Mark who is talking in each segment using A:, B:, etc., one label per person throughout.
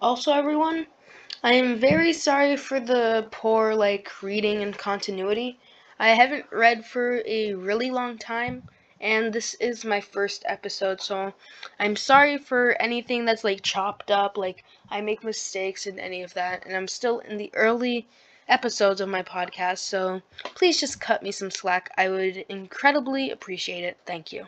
A: Also, everyone, I am very sorry for the poor, like, reading and continuity. I haven't read for a really long time, and this is my first episode, so I'm sorry for anything that's, like, chopped up, like, I make mistakes and any of that, and I'm still in the early episodes of my podcast, so please just cut me some slack. I would incredibly appreciate it. Thank you.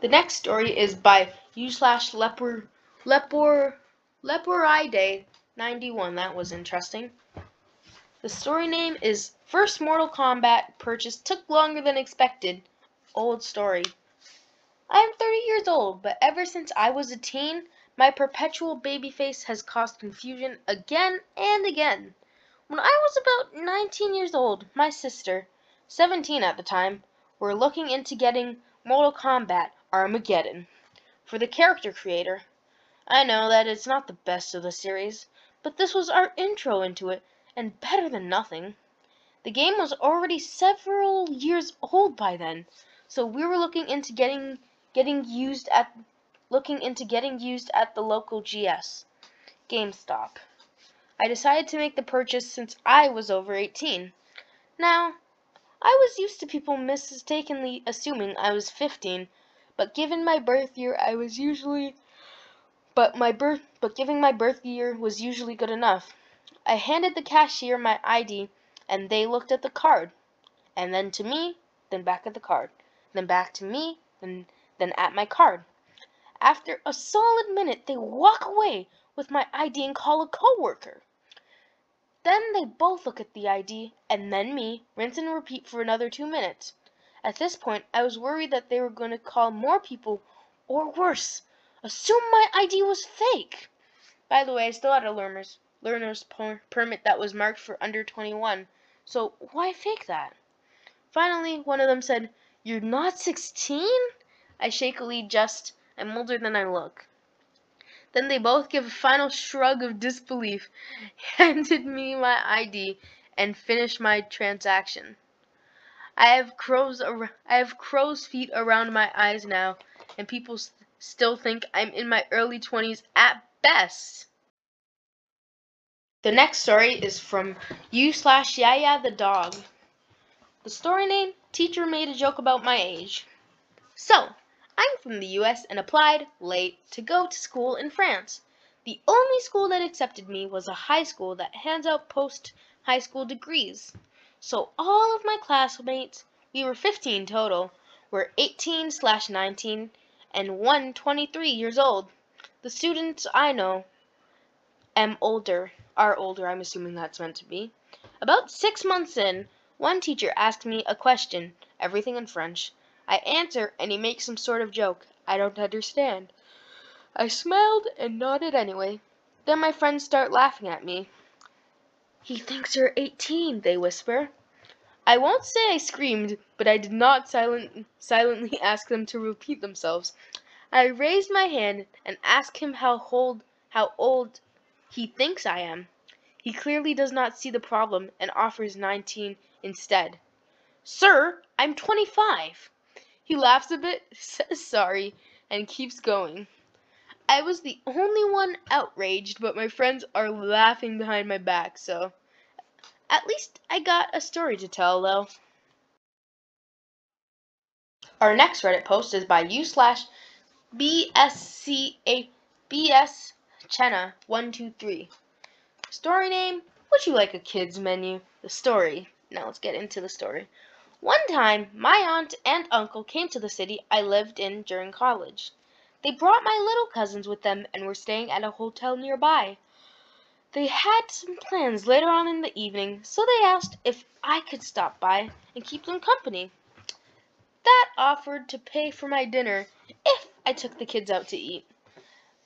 A: The next story is by u slash lepor lepor leporide 91. That was interesting. The story name is First Mortal Kombat purchase took longer than expected. Old story. I am 30 years old, but ever since I was a teen, my perpetual baby face has caused confusion again and again. When I was about 19 years old, my sister, 17 at the time, were looking into getting Mortal Kombat Armageddon for the character creator. I know that it's not the best of the series, but this was our intro into it, and better than nothing. The game was already several years old by then, so we were looking into getting getting used at looking into getting used at the local GS, GameStop. I decided to make the purchase since I was over 18. Now, I was used to people mistakenly assuming I was 15 but given my birth year I was usually but my birth but giving my birth year was usually good enough. I handed the cashier my ID and they looked at the card and then to me, then back at the card, then back to me, and then at my card. After a solid minute they walk away with my ID and call a coworker. Then they both look at the ID and then me, rinse and repeat for another two minutes. At this point I was worried that they were going to call more people or worse, assume my ID was fake. By the way, I still had a learner's learner's permit that was marked for under 21, so why fake that? Finally, one of them said, "You're not 16?" I shakily just, "I'm older than I look." Then they both gave a final shrug of disbelief, handed me my ID, and finished my transaction. I have crows I have crow's feet around my eyes now, and people still think I'm in my early 20s at best. The next story is from you slash Yaya the dog. The story name, Teacher made a joke about my age. So, I'm from the US and applied, late, to go to school in France. The only school that accepted me was a high school that hands out post high school degrees. So all of my classmates, we were 15 total, were 18 slash 19 and one 23 years old. The students I know am older, are older, I'm assuming that's meant to be. About six months in, one teacher asked me a question, everything in French. I answer and he makes some sort of joke. I don't understand. I smiled and nodded anyway. Then my friends start laughing at me. "He thinks you're eighteen," they whisper. I won't say I screamed, but I did not silent, silently ask them to repeat themselves. I raised my hand and asked him how old, how old he thinks I am. He clearly does not see the problem and offers nineteen instead. "Sir, I'm twenty five." He laughs a bit, says sorry, and keeps going. I was the only one outraged, but my friends are laughing behind my back, so at least I got a story to tell, though. Our next Reddit post is by u slash bsca bs chena one two three. Story name: Would you like a kids menu? The story. Now let's get into the story. One time, my aunt and uncle came to the city I lived in during college. They brought my little cousins with them and were staying at a hotel nearby. They had some plans later on in the evening, so they asked if I could stop by and keep them company. That offered to pay for my dinner if I took the kids out to eat.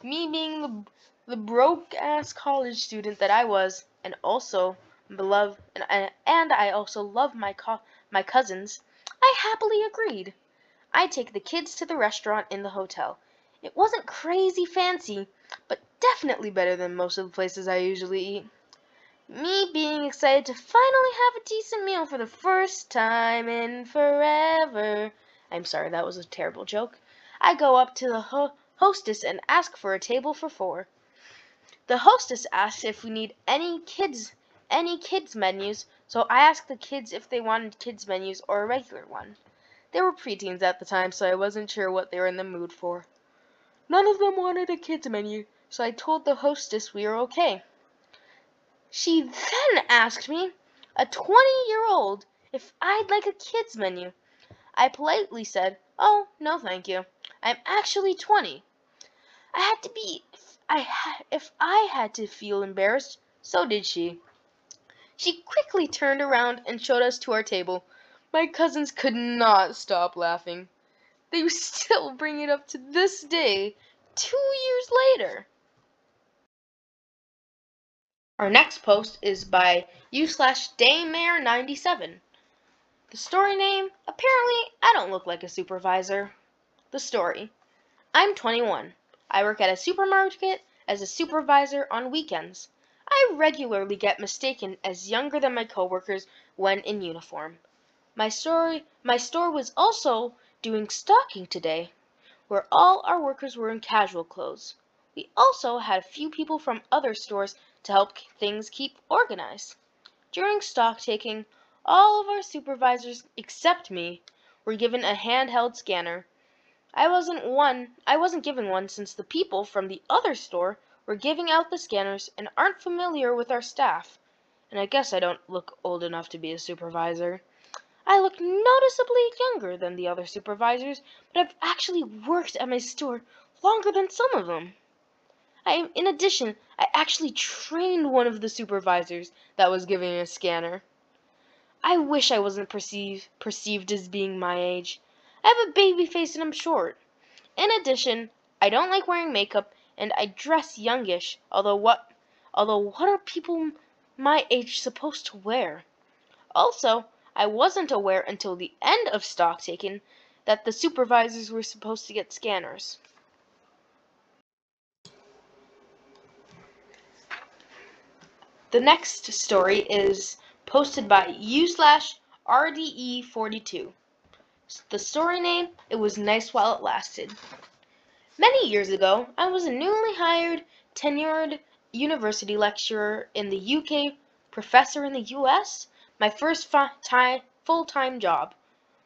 A: Me being the, the broke ass college student that I was, and also love and, and I also love my co- my cousins, I happily agreed. I take the kids to the restaurant in the hotel. It wasn't crazy fancy, but definitely better than most of the places I usually eat. Me being excited to finally have a decent meal for the first time in forever. I'm sorry, that was a terrible joke. I go up to the ho hostess and ask for a table for four. The hostess asks if we need any kids any kids menus, so I asked the kids if they wanted kids menus or a regular one. They were preteens at the time, so I wasn't sure what they were in the mood for. None of them wanted a kids menu, so I told the hostess we were okay. She then asked me, a 20 year old, if I'd like a kids menu. I politely said, "Oh, no, thank you. I'm actually 20." I had to be I ha- if I had to feel embarrassed, so did she. She quickly turned around and showed us to our table. My cousins could not stop laughing. They still bring it up to this day, two years later. Our next post is by u slash daymare97. The story name, apparently I don't look like a supervisor. The story. I'm 21. I work at a supermarket as a supervisor on weekends. I regularly get mistaken as younger than my coworkers when in uniform. My story my store was also doing stocking today, where all our workers were in casual clothes. We also had a few people from other stores to help things keep organized. During stock taking, all of our supervisors except me were given a handheld scanner. I wasn't one I wasn't given one since the people from the other store were giving out the scanners and aren't familiar with our staff. And I guess I don't look old enough to be a supervisor. I look noticeably younger than the other supervisors, but I've actually worked at my store longer than some of them. I, in addition, I actually trained one of the supervisors that was giving a scanner. I wish I wasn't perceived perceived as being my age. I have a baby face and I'm short. In addition, I don't like wearing makeup and I dress youngish, although what although what are people my age supposed to wear? Also, I wasn't aware until the end of stock taken that the supervisors were supposed to get scanners. The next story is posted by u slash RDE42. The story name, It Was Nice While It Lasted. Many years ago, I was a newly hired, tenured university lecturer in the UK, professor in the US, my first time, full-time job.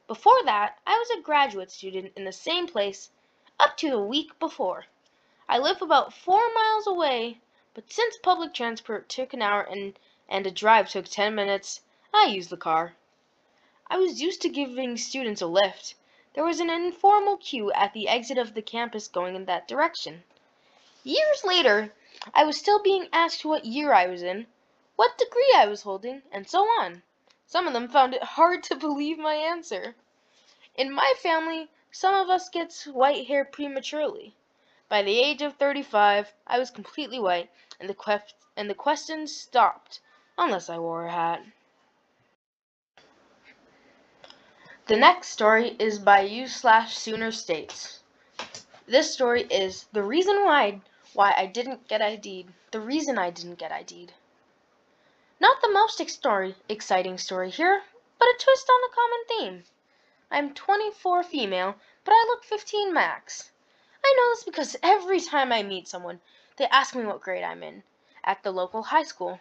A: Before that, I was a graduate student in the same place up to a week before. I live about four miles away, but since public transport took an hour and, and a drive took ten minutes, I used the car. I was used to giving students a lift, there was an informal queue at the exit of the campus going in that direction. Years later, I was still being asked what year I was in, what degree I was holding, and so on. Some of them found it hard to believe my answer. In my family, some of us gets white hair prematurely. By the age of 35, I was completely white, and the, and the questions stopped, unless I wore a hat. The next story is by you slash Sooner States. This story is the reason why why I didn't get ID'd. The reason I didn't get ID'd. Not the most story, exciting story here, but a twist on a common theme. I'm 24 female, but I look 15 max. I know this because every time I meet someone, they ask me what grade I'm in at the local high school.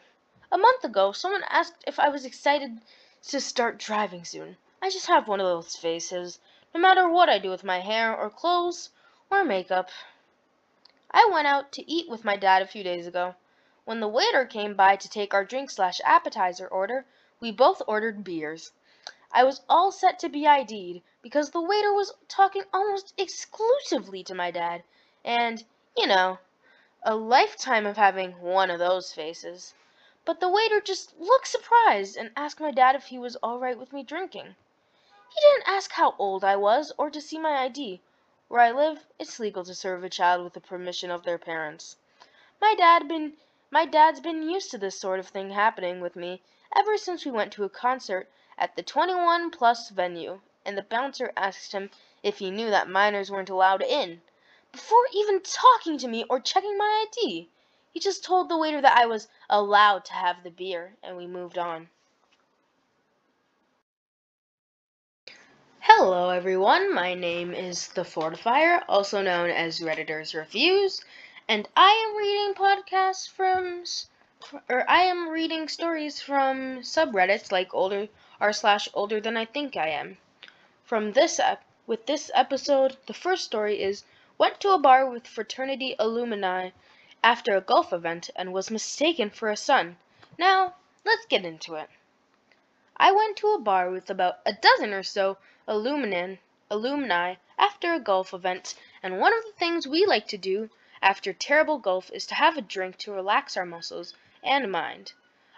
A: A month ago, someone asked if I was excited to start driving soon. I just have one of those faces, no matter what I do with my hair or clothes or makeup. I went out to eat with my dad a few days ago. When the waiter came by to take our drink slash appetizer order, we both ordered beers. I was all set to be ID'd because the waiter was talking almost exclusively to my dad, and, you know, a lifetime of having one of those faces. But the waiter just looked surprised and asked my dad if he was all right with me drinking. He didn't ask how old I was or to see my ID. Where I live, it's legal to serve a child with the permission of their parents. My dad been my dad's been used to this sort of thing happening with me ever since we went to a concert at the 21 plus venue and the bouncer asked him if he knew that minors weren't allowed in. Before even talking to me or checking my ID, he just told the waiter that I was allowed to have the beer and we moved on. Hello everyone, my name is The Fortifier, also known as Redditor's Reviews, and I am reading podcasts from, or I am reading stories from subreddits like older r slash older than I think I am. From this ep- with this episode, the first story is went to a bar with fraternity alumni after a golf event and was mistaken for a son. Now, let's get into it. I went to a bar with about a dozen or so alumni, alumni after a golf event, and one of the things we like to do after terrible golf is to have a drink to relax our muscles and mind.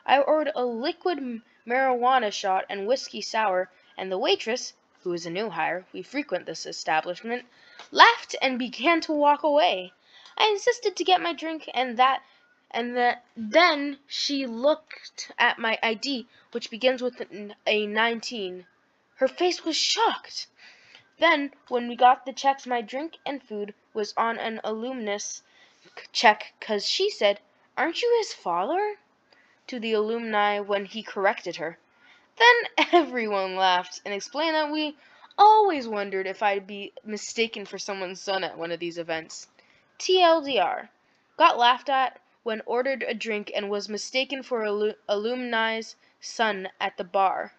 A: I ordered a liquid marijuana shot and whiskey sour, and the waitress, who is a new hire, we frequent this establishment, laughed and began to walk away. I insisted to get my drink and that and that then she looked at my ID, which begins with a 19. Her face was shocked. Then, when we got the checks, my drink and food was on an alumnus check, cause she said, "Aren't you his father?" to the alumni when he corrected her. Then everyone laughed and explained that we always wondered if I'd be mistaken for someone's son at one of these events. TLDR. Got laughed at when ordered a drink and was mistaken for alumni's son at the bar.